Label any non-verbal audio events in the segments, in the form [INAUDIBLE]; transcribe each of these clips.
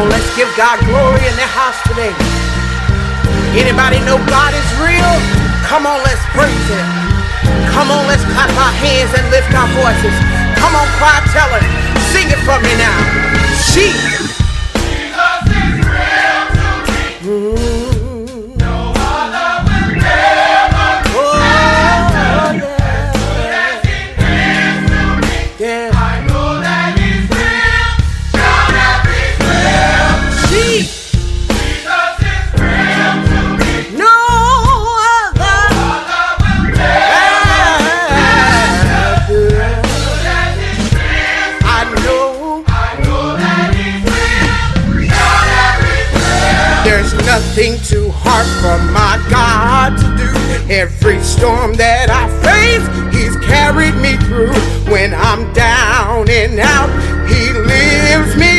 on, let's give God glory in the house today. Anybody know God is real? Come on, let's praise Him. Come on, let's clap our hands and lift our voices. Come on, cry, tell Him. Sing it for me now. Jesus. For my God to do. Every storm that I face, He's carried me through. When I'm down and out, He lifts me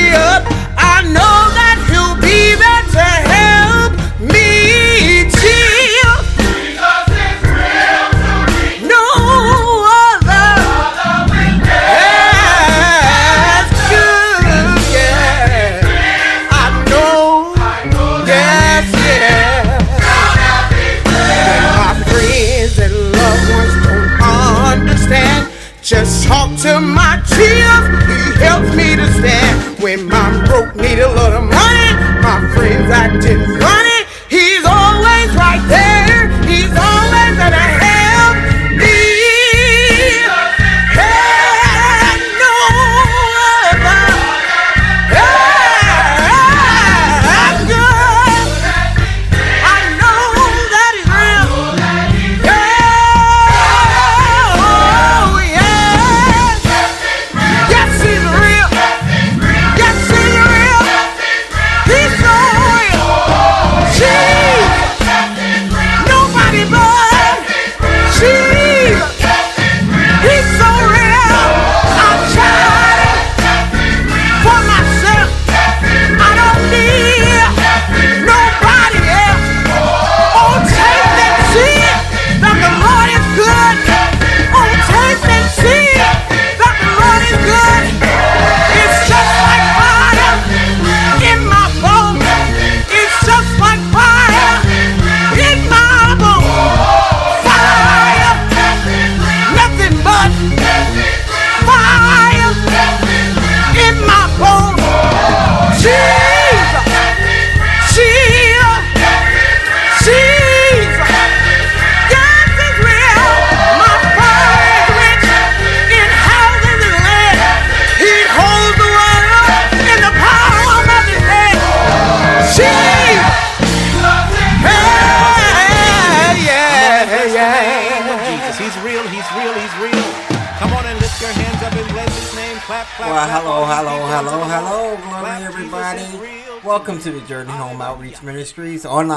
friends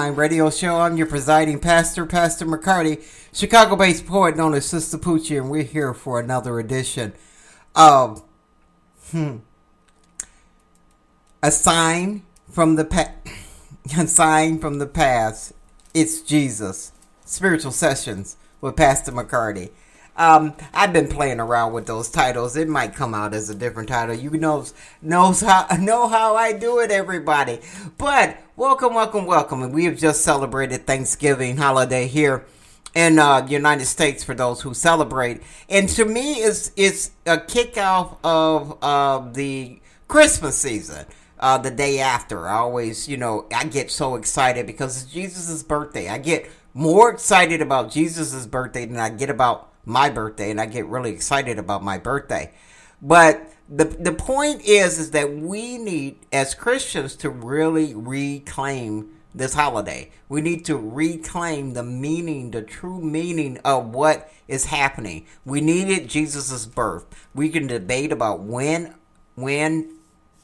Online radio show. I'm your presiding pastor, Pastor McCarty, Chicago-based poet known as Sister Poochie, and we're here for another edition of hmm, a sign from the pa- [LAUGHS] a sign from the past. It's Jesus. Spiritual sessions with Pastor McCarty. Um, I've been playing around with those titles. It might come out as a different title. You knows knows how [LAUGHS] know how I do it, everybody. But welcome, welcome, welcome. And we have just celebrated Thanksgiving holiday here in uh, United States for those who celebrate. And to me, it's it's a kickoff of uh, the Christmas season. Uh, the day after, I always, you know, I get so excited because it's Jesus' birthday. I get more excited about Jesus' birthday than I get about my birthday, and I get really excited about my birthday. But the the point is, is that we need as Christians to really reclaim this holiday. We need to reclaim the meaning, the true meaning of what is happening. We needed Jesus' birth. We can debate about when, when,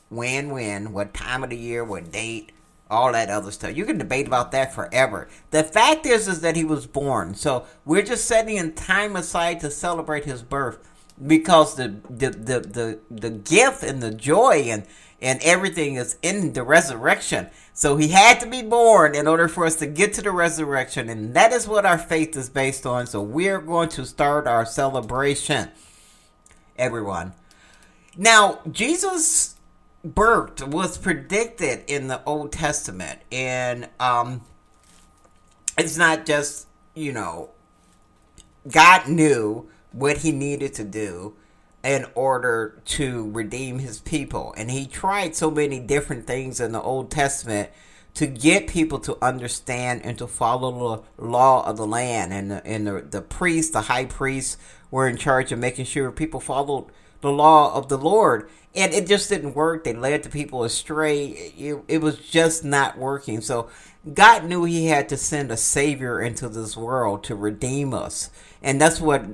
when, when, what time of the year, what date, all that other stuff. You can debate about that forever. The fact is, is that he was born. So we're just setting in time aside to celebrate his birth because the the the the, the gift and the joy and and everything is in the resurrection. So he had to be born in order for us to get to the resurrection, and that is what our faith is based on. So we're going to start our celebration, everyone. Now, Jesus birth was predicted in the Old Testament, and um, it's not just you know God knew what He needed to do in order to redeem His people, and He tried so many different things in the Old Testament to get people to understand and to follow the law of the land, and the, and the the priests, the high priests, were in charge of making sure people followed the law of the Lord and it just didn't work. They led the people astray. It, it was just not working. So God knew He had to send a Savior into this world to redeem us, and that's what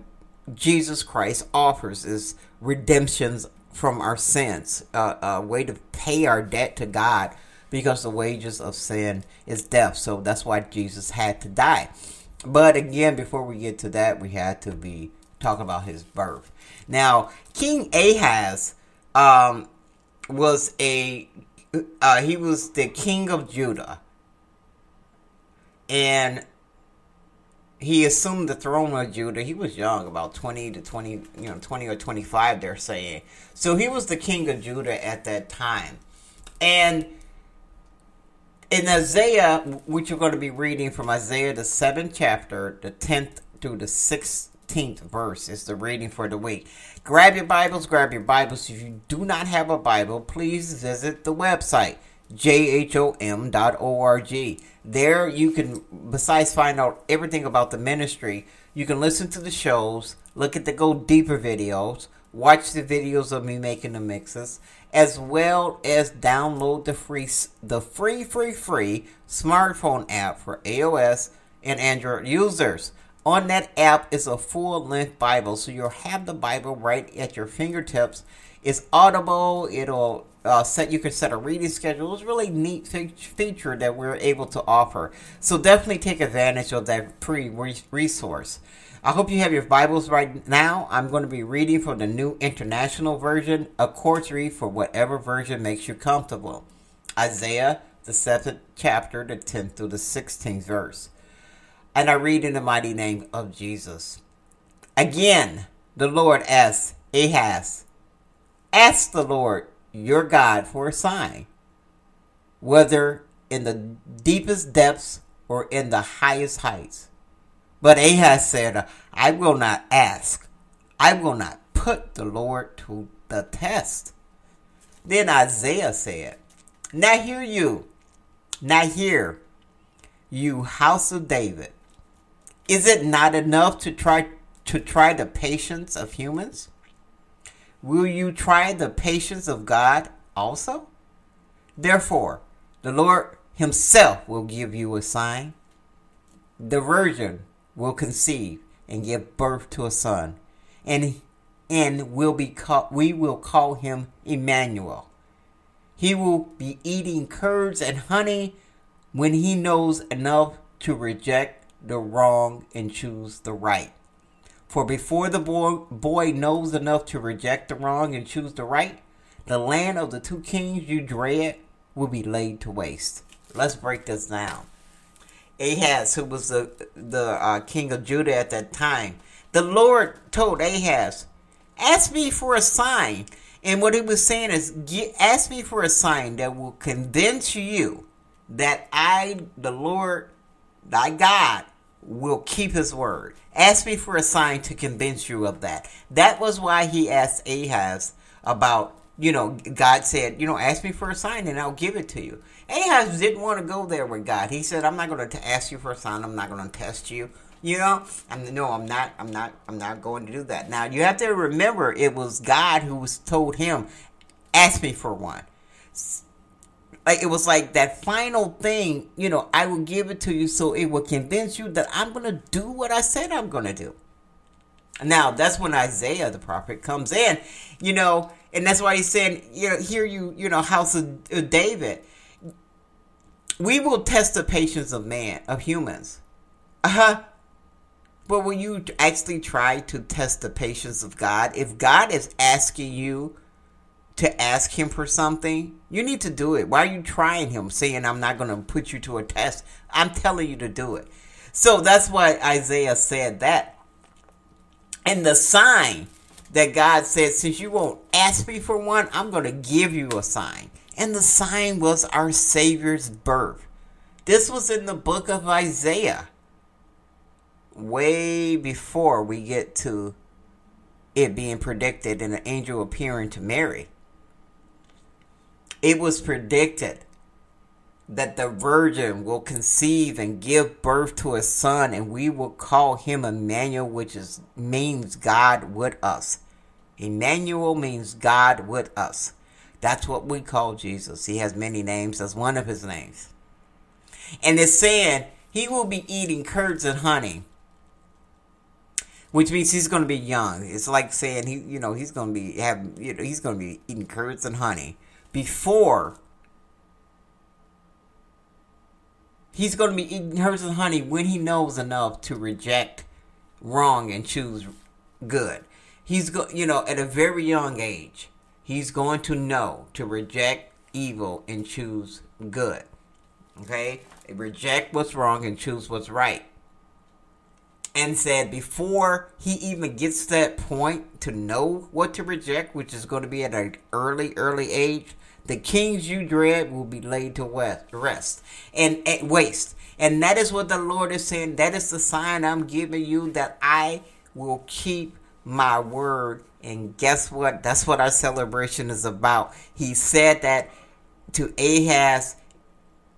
Jesus Christ offers: is redemptions from our sins, uh, a way to pay our debt to God, because the wages of sin is death. So that's why Jesus had to die. But again, before we get to that, we had to be talking about his birth. Now, King Ahaz um, was a uh, he was the king of Judah, and he assumed the throne of Judah. He was young, about twenty to twenty, you know, twenty or twenty-five. They're saying so. He was the king of Judah at that time, and in Isaiah, which you're going to be reading from Isaiah the seventh chapter, the tenth through the sixth 15th verse is the reading for the week. Grab your Bibles, grab your Bibles. If you do not have a Bible, please visit the website jhom.org. There you can, besides find out everything about the ministry, you can listen to the shows, look at the Go Deeper videos, watch the videos of me making the mixes, as well as download the free, the free, free, free smartphone app for iOS and Android users on that app is a full length Bible. So you'll have the Bible right at your fingertips. It's audible. It'll uh, set you can set a reading schedule. It's a really neat fe- feature that we're able to offer. So definitely take advantage of that free resource. I hope you have your Bibles right now. I'm going to be reading from the New International Version. Of course, read for whatever version makes you comfortable. Isaiah, the seventh chapter, the 10th through the 16th verse. And I read in the mighty name of Jesus. Again, the Lord asks Ahaz, Ask the Lord your God for a sign, whether in the deepest depths or in the highest heights. But Ahaz said, I will not ask. I will not put the Lord to the test. Then Isaiah said, Now hear you, now hear you, house of David. Is it not enough to try to try the patience of humans? Will you try the patience of God also? Therefore, the Lord himself will give you a sign. The virgin will conceive and give birth to a son, and and will be call, we will call him Emmanuel. He will be eating curds and honey when he knows enough to reject the wrong and choose the right. For before the boy, boy knows enough to reject the wrong and choose the right, the land of the two kings you dread will be laid to waste. Let's break this down. Ahaz, who was the the uh, king of Judah at that time, the Lord told Ahaz, "Ask me for a sign." And what he was saying is, ask me for a sign that will convince you that I, the Lord, thy God, will keep his word. Ask me for a sign to convince you of that. That was why he asked Ahaz about, you know, God said, you know, ask me for a sign and I'll give it to you. Ahaz didn't want to go there with God. He said, I'm not going to ask you for a sign. I'm not going to test you. You know, I'm no, I'm not, I'm not, I'm not going to do that. Now you have to remember, it was God who was told him, ask me for one like it was like that final thing, you know, I will give it to you so it will convince you that I'm gonna do what I said I'm gonna do. Now that's when Isaiah the prophet comes in, you know, and that's why he's saying, you know, here you, you know, house of David. We will test the patience of man, of humans. Uh huh. But will you actually try to test the patience of God? If God is asking you to ask him for something, you need to do it. Why are you trying him, saying, I'm not going to put you to a test? I'm telling you to do it. So that's why Isaiah said that. And the sign that God said, Since you won't ask me for one, I'm going to give you a sign. And the sign was our Savior's birth. This was in the book of Isaiah, way before we get to it being predicted and an angel appearing to Mary. It was predicted that the virgin will conceive and give birth to a son, and we will call him Emmanuel, which is means God with us. Emmanuel means God with us. That's what we call Jesus. He has many names. That's one of his names. And it's saying he will be eating curds and honey, which means he's going to be young. It's like saying he, you know, he's going to be have, you know, he's going to be eating curds and honey before he's going to be eating curds and honey when he knows enough to reject wrong and choose good. He's go, you know, at a very young age, he's going to know to reject evil and choose good. Okay? Reject what's wrong and choose what's right. And said before he even gets that point to know what to reject, which is going to be at an early, early age, the kings you dread will be laid to rest and, and waste. And that is what the Lord is saying. That is the sign I'm giving you that I will keep my word. And guess what? That's what our celebration is about. He said that to Ahaz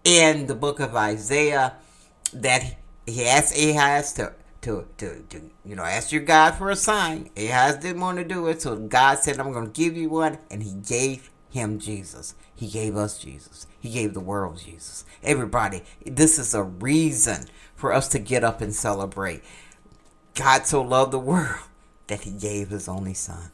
in the book of Isaiah that he asked Ahaz to to, to, to you know ask your God for a sign. Ahaz didn't want to do it, so God said, "I'm to give you one," and He gave him Jesus. He gave us Jesus. He gave the world Jesus. Everybody, this is a reason for us to get up and celebrate. God so loved the world [LAUGHS] that he gave his only son.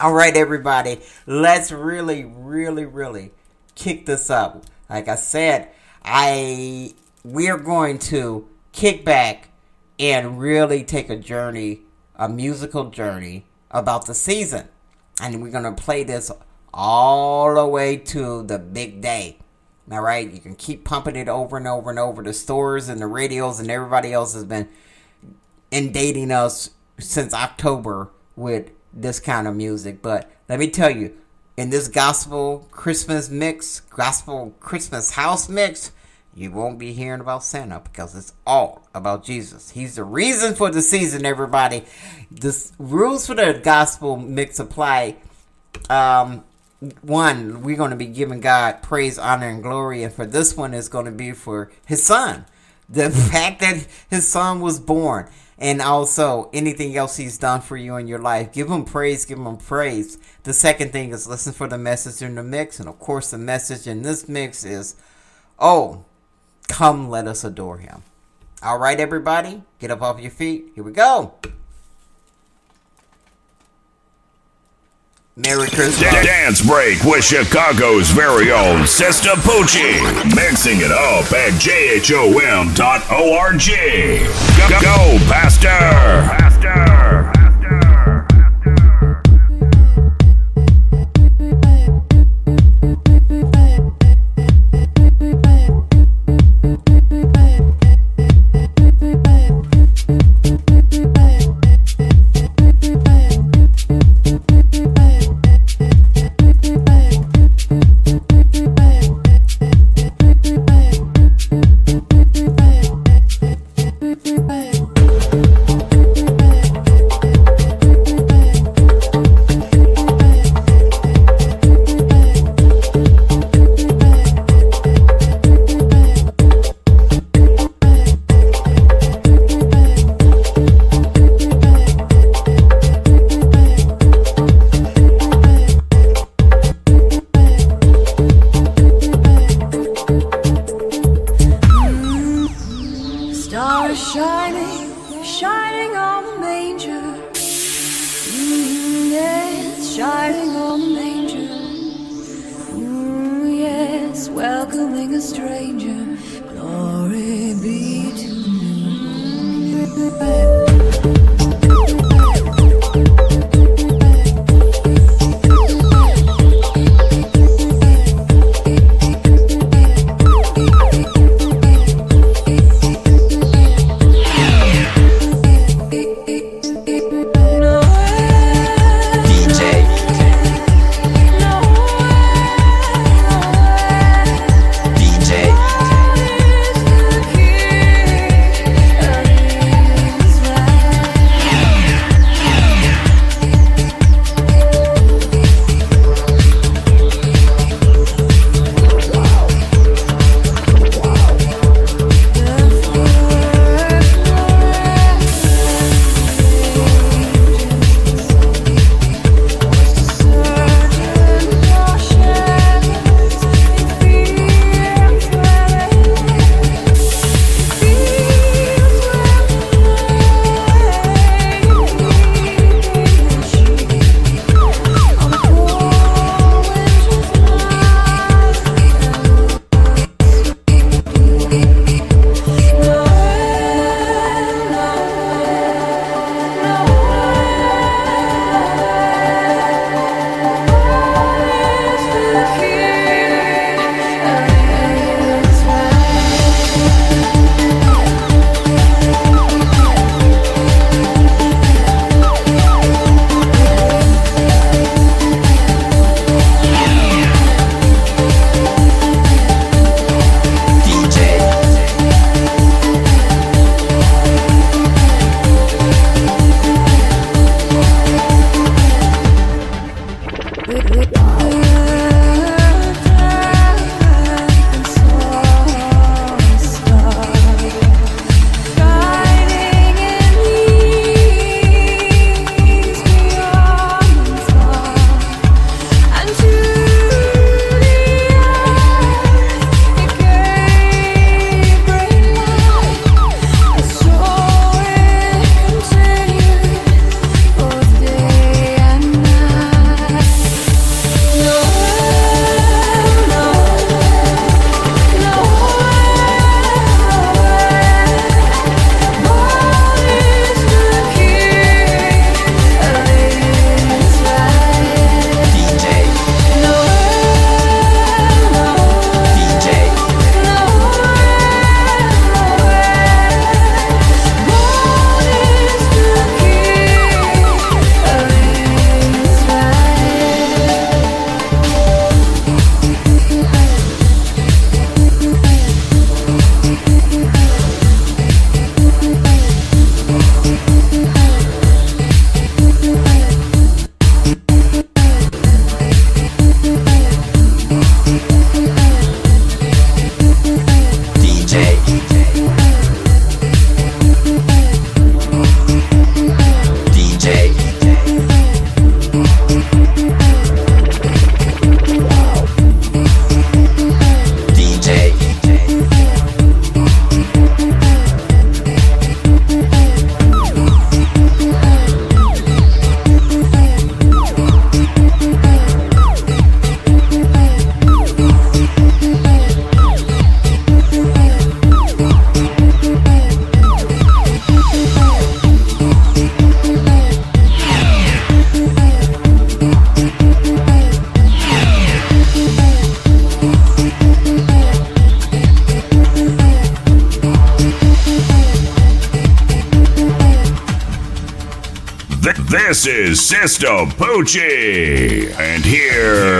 All right, everybody, let's really, really, really kick this up. Like I said, I we are going to kick back and really take a journey, a musical journey about the season. And we're going to play this all the way to the big day. All right, you can keep pumping it over and over and over. The stores and the radios and everybody else has been inundating us since October with this kind of music. But let me tell you, in this gospel Christmas mix, gospel Christmas house mix, you won't be hearing about Santa because it's all about Jesus. He's the reason for the season, everybody. The rules for the gospel mix apply um, one, we're going to be giving God praise, honor, and glory. And for this one, is going to be for his son. The [LAUGHS] fact that his son was born. And also anything else he's done for you in your life. Give him praise, give him praise. The second thing is listen for the message in the mix. And of course, the message in this mix is, oh, come let us adore him. All right, everybody, get up off your feet. Here we go. Merry Christmas. Dance Break with Chicago's very own Sister Poochie. Mixing it up at jhom.org. Go, go Pastor. Pastor. Sister Poochie. And here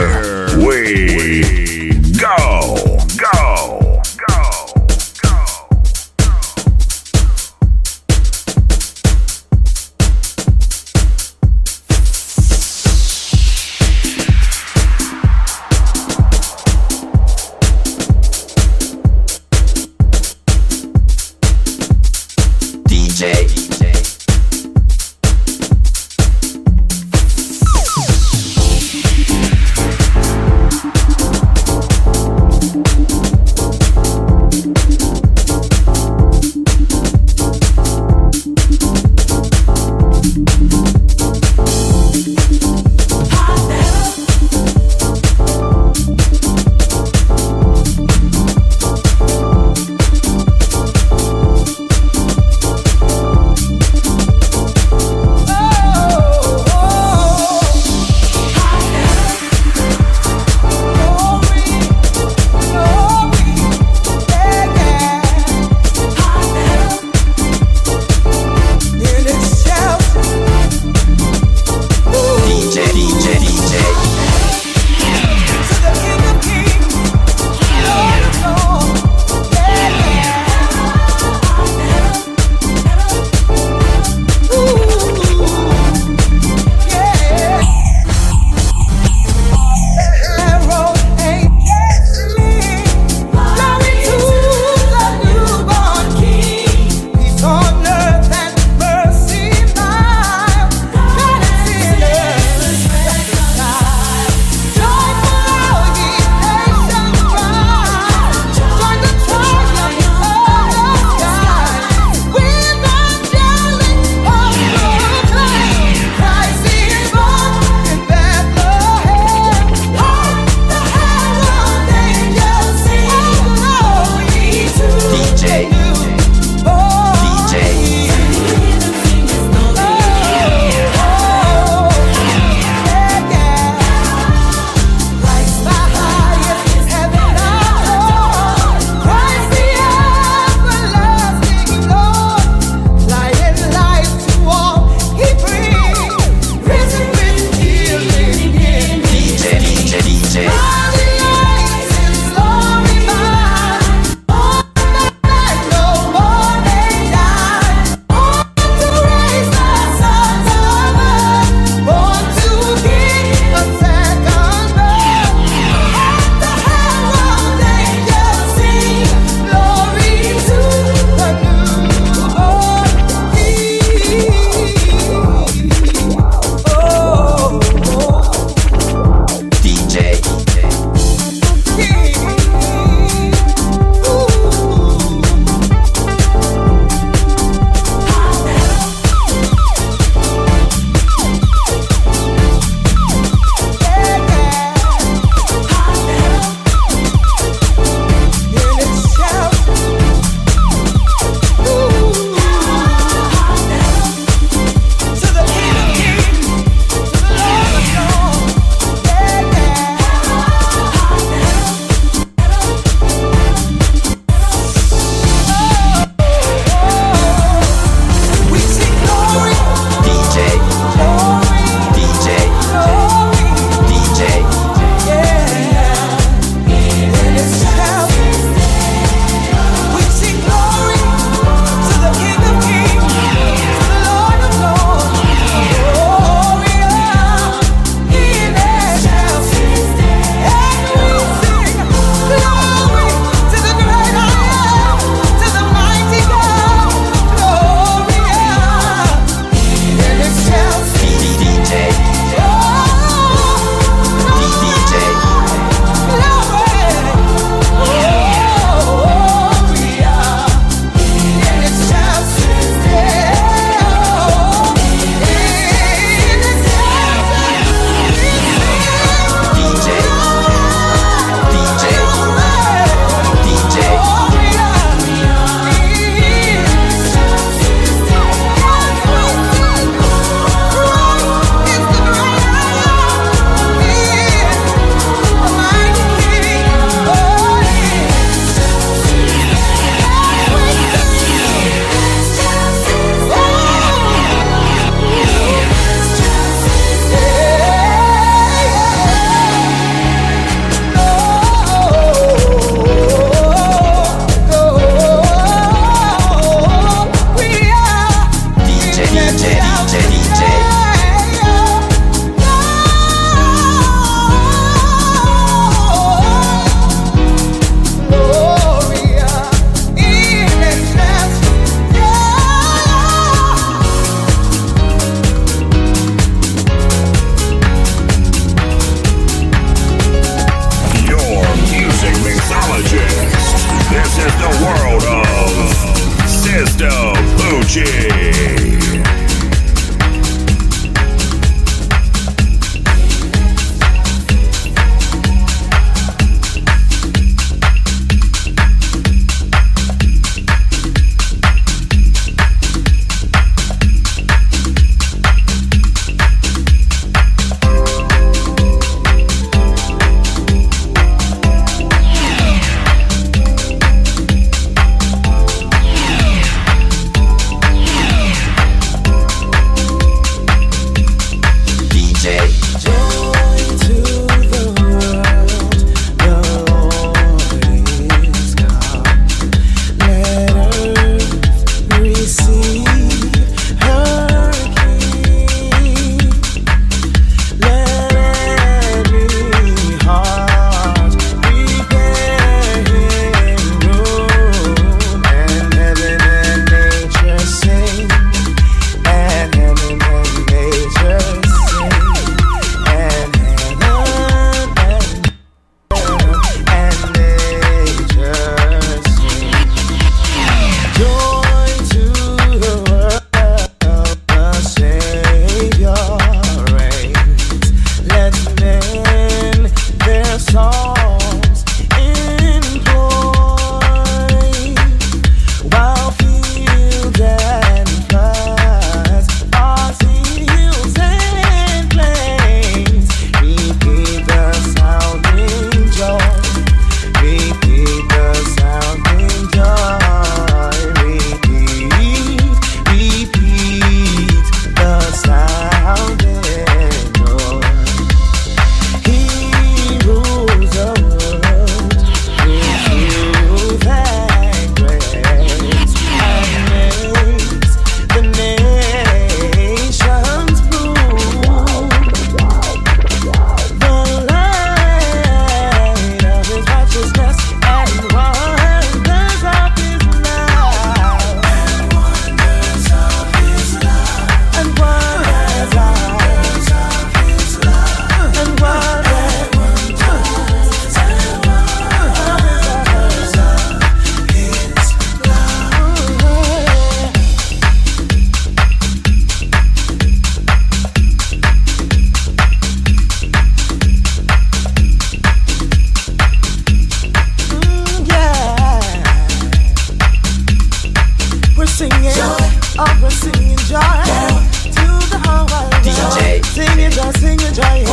joy.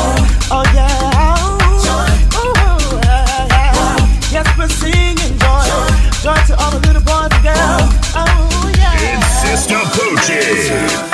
Oh, yeah. Oh, yeah. Yes, we're singing joy. Joy to all the little boys and girls. Oh, yeah. It's Poochie.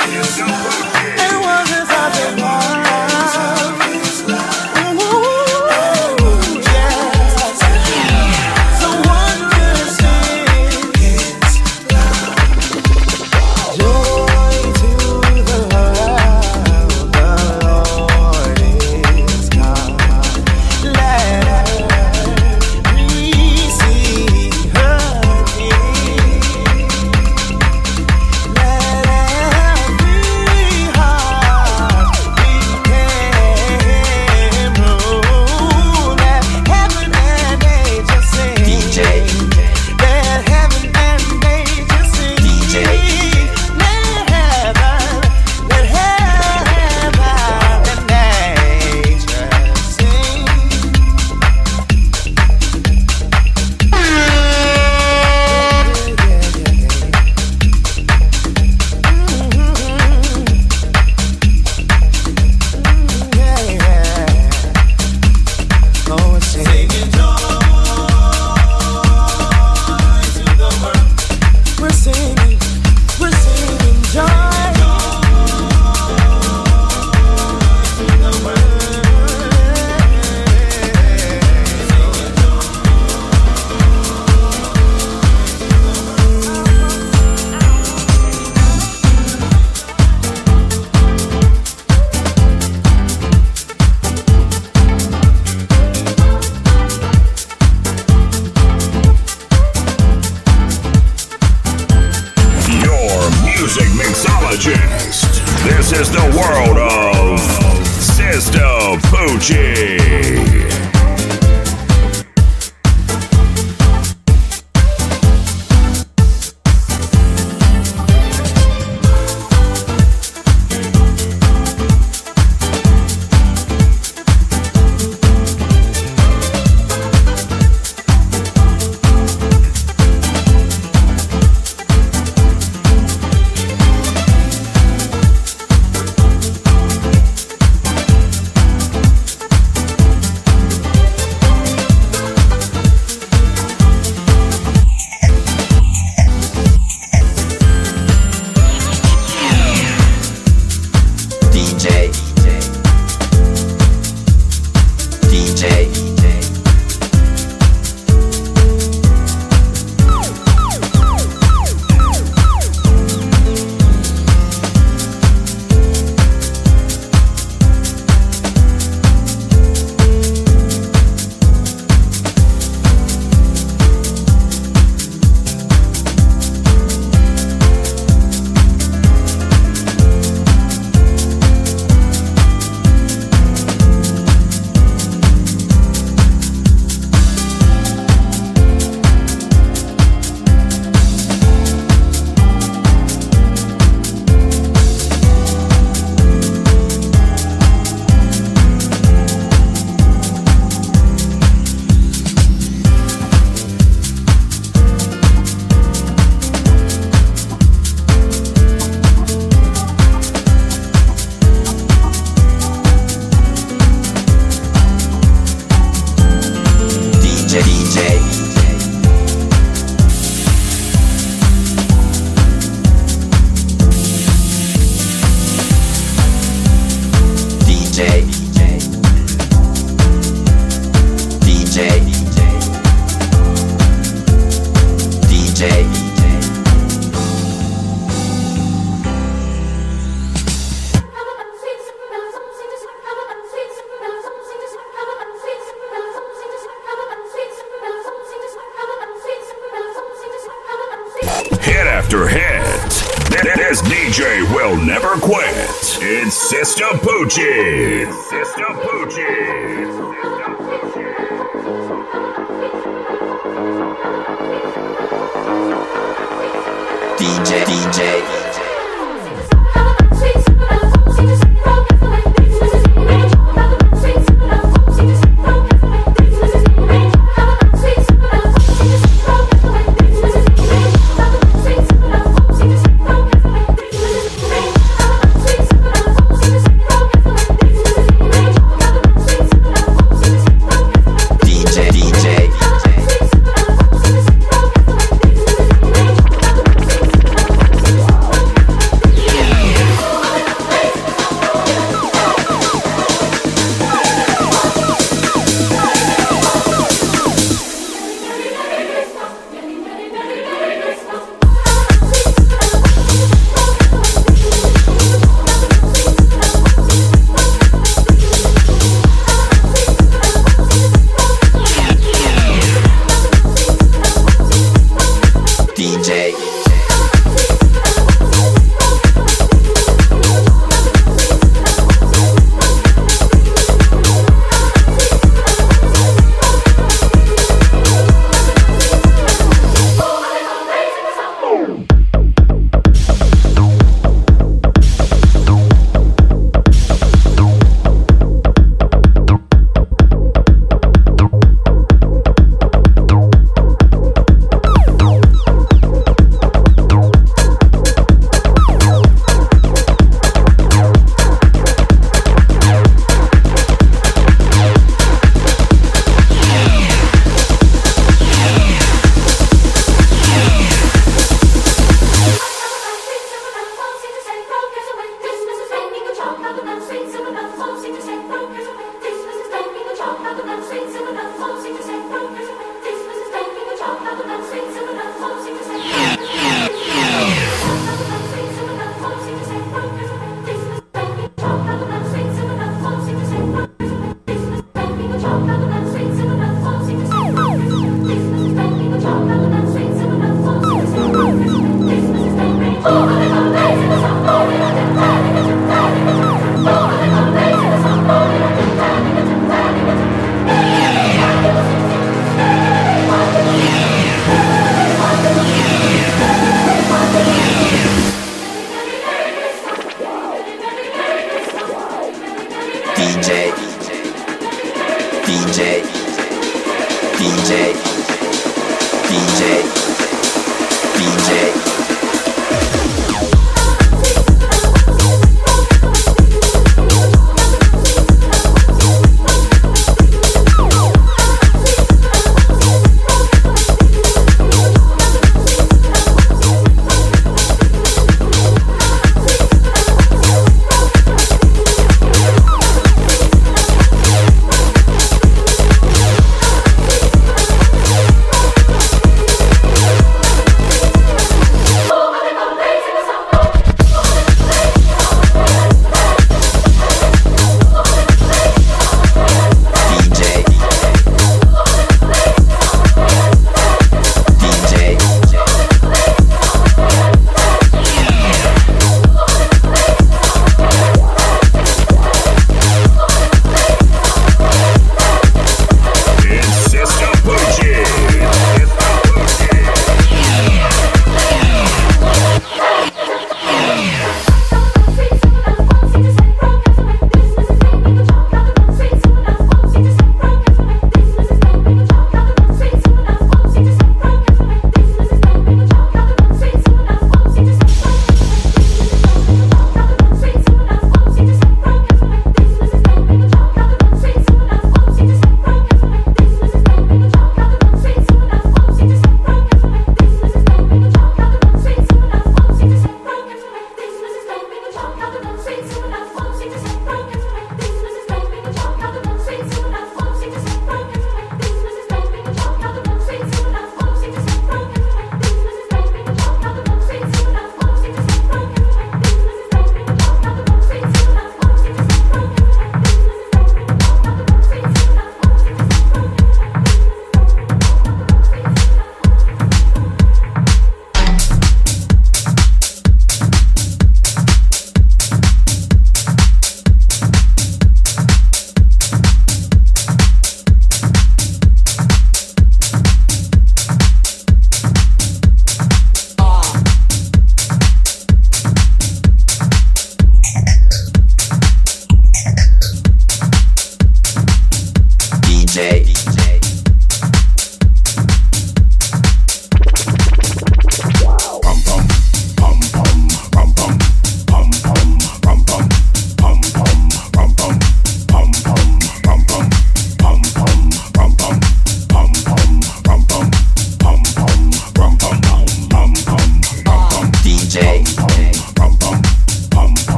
mixologist. This is the world of Sister Poochie.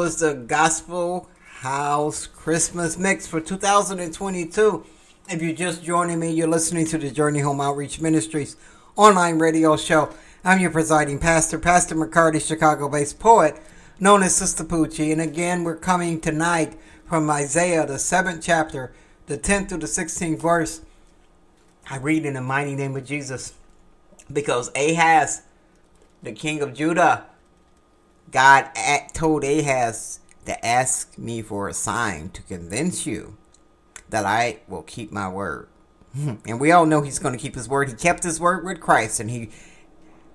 was the Gospel House Christmas Mix for 2022. If you're just joining me, you're listening to the Journey Home Outreach Ministries online radio show. I'm your presiding pastor, Pastor McCarty, Chicago based poet, known as Sistapoochie. And again, we're coming tonight from Isaiah, the seventh chapter, the 10th through the 16th verse. I read in the mighty name of Jesus because Ahaz, the king of Judah, God told Ahaz to ask me for a sign to convince you that I will keep my word. [LAUGHS] And we all know he's going to keep his word. He kept his word with Christ, and he,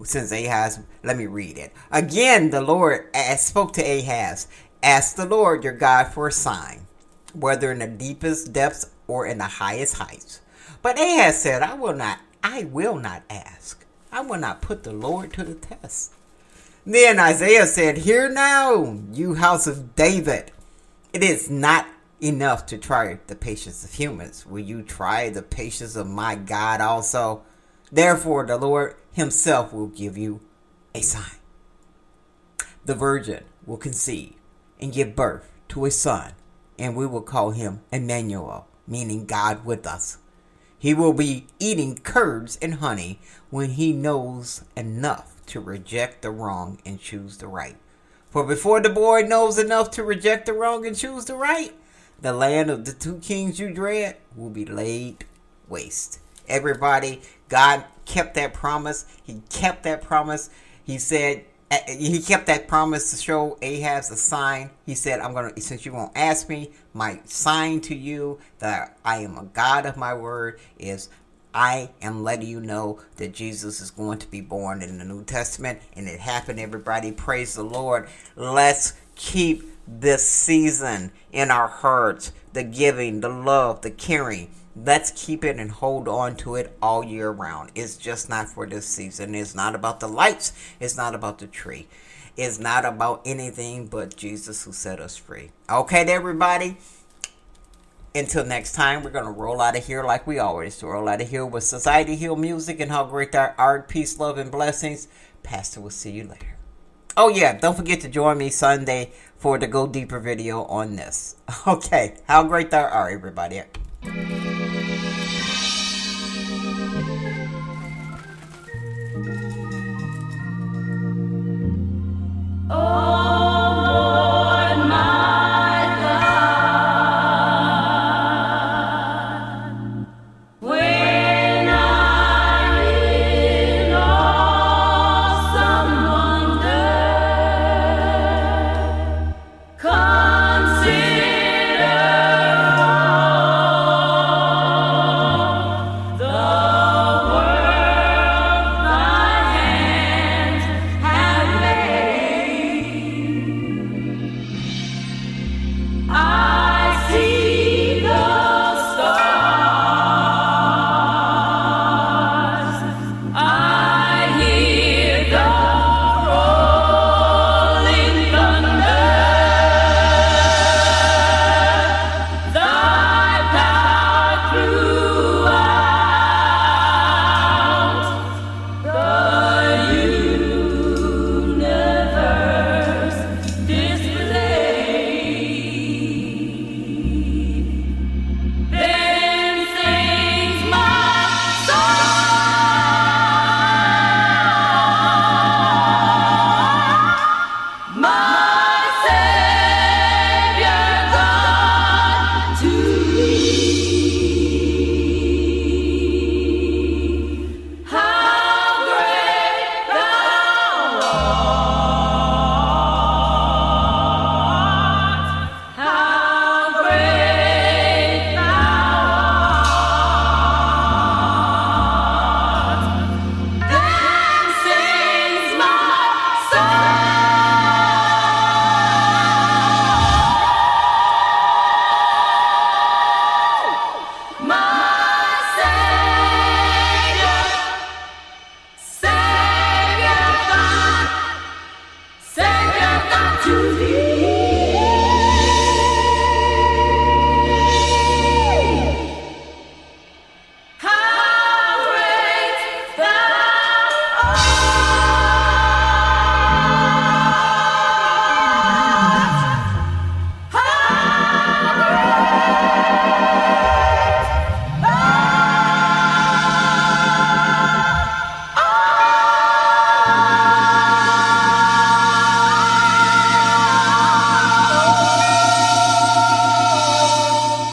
since Ahaz, let me read it. Again, the Lord spoke to Ahaz, Ask the Lord your God for a sign, whether in the deepest depths or in the highest heights. But Ahaz said, I will not, I will not ask. I will not put the Lord to the test. Then Isaiah said, Hear now, you house of David. It is not enough to try the patience of humans. Will you try the patience of my God also? Therefore, the Lord Himself will give you a sign. The virgin will conceive and give birth to a son, and we will call him Emmanuel, meaning God with us. He will be eating curds and honey when he knows enough to reject the wrong and choose the right. For before the boy knows enough to reject the wrong and choose the right, the land of the two kings you dread will be laid waste. Everybody, God kept that promise. He kept that promise. He said, he kept that promise to show Ahaz a sign. He said, I'm to, since you won't ask me, my sign to you that I am a God of my word is I am letting you know that Jesus is going to be born in the New Testament. And it happened, everybody. Praise the Lord. Let's keep this season in our hearts the giving, the love, the caring. Let's keep it and hold on to it all year round. It's just not for this season. It's not about the lights. It's not about the tree. It's not about anything but Jesus who set us free. Okay, everybody. Until next time, we're going to roll out of here like we always. Roll out of here with Society Hill music and how great thou art, peace, love, and blessings. Pastor we'll see you later. Oh, yeah, don't forget to join me Sunday for the Go Deeper video on this. [LAUGHS] Okay, how great thou art, everybody. Oh.